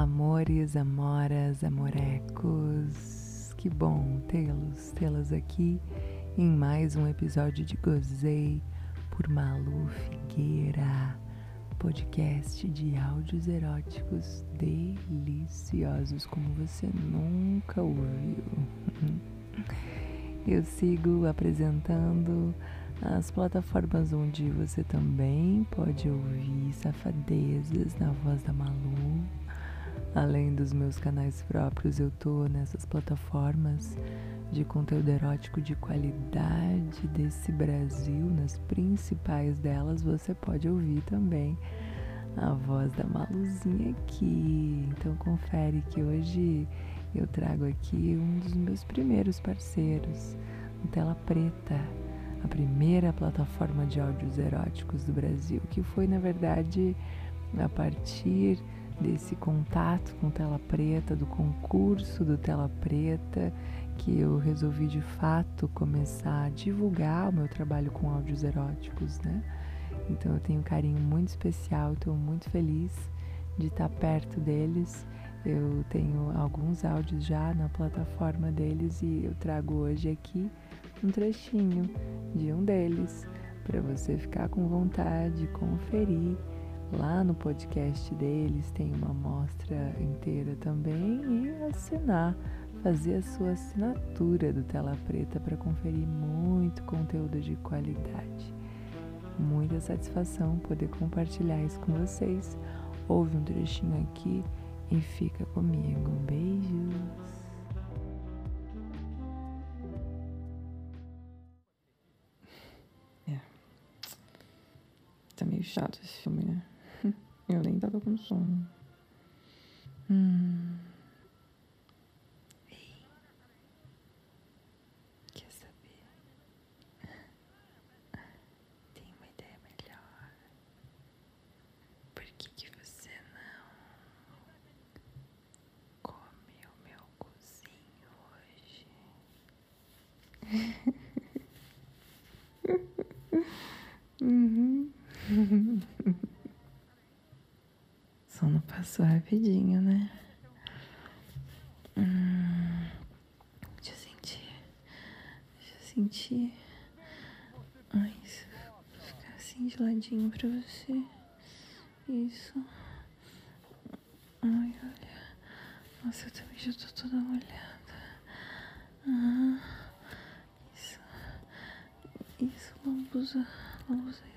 amores, amoras, amorecos. Que bom tê-los, tê-las aqui em mais um episódio de Gozei por Malu Figueira, podcast de áudios eróticos deliciosos como você nunca ouviu. Eu sigo apresentando as plataformas onde você também pode ouvir safadezas na voz da Malu. Além dos meus canais próprios, eu tô nessas plataformas de conteúdo erótico de qualidade desse Brasil, nas principais delas, você pode ouvir também a voz da Maluzinha aqui. Então confere que hoje eu trago aqui um dos meus primeiros parceiros, o Tela Preta a primeira plataforma de áudios eróticos do Brasil, que foi, na verdade, a partir desse contato com Tela Preta, do concurso do Tela Preta, que eu resolvi de fato começar a divulgar o meu trabalho com áudios eróticos, né? Então eu tenho um carinho muito especial, estou muito feliz de estar perto deles. Eu tenho alguns áudios já na plataforma deles e eu trago hoje aqui um trechinho de um deles para você ficar com vontade de conferir. Lá no podcast deles tem uma amostra inteira também e assinar, fazer a sua assinatura do Tela Preta para conferir muito conteúdo de qualidade. Muita satisfação poder compartilhar isso com vocês. Ouve um trechinho aqui e fica comigo. Beijos! Tá meio chato esse filme, né? Eu nem tava com sono. Hum. Ei. Quer saber? Tem uma ideia melhor. Por que, que você não come o meu cozinho hoje? uhum. Sono passou rapidinho, né? Hum, deixa eu sentir. Deixa eu sentir. Ai, isso. Ficar assim de ladinho pra você. Isso. Ai, olha. Nossa, eu também já tô toda molhada. Ah, isso. Isso, lambuza. Lambuza.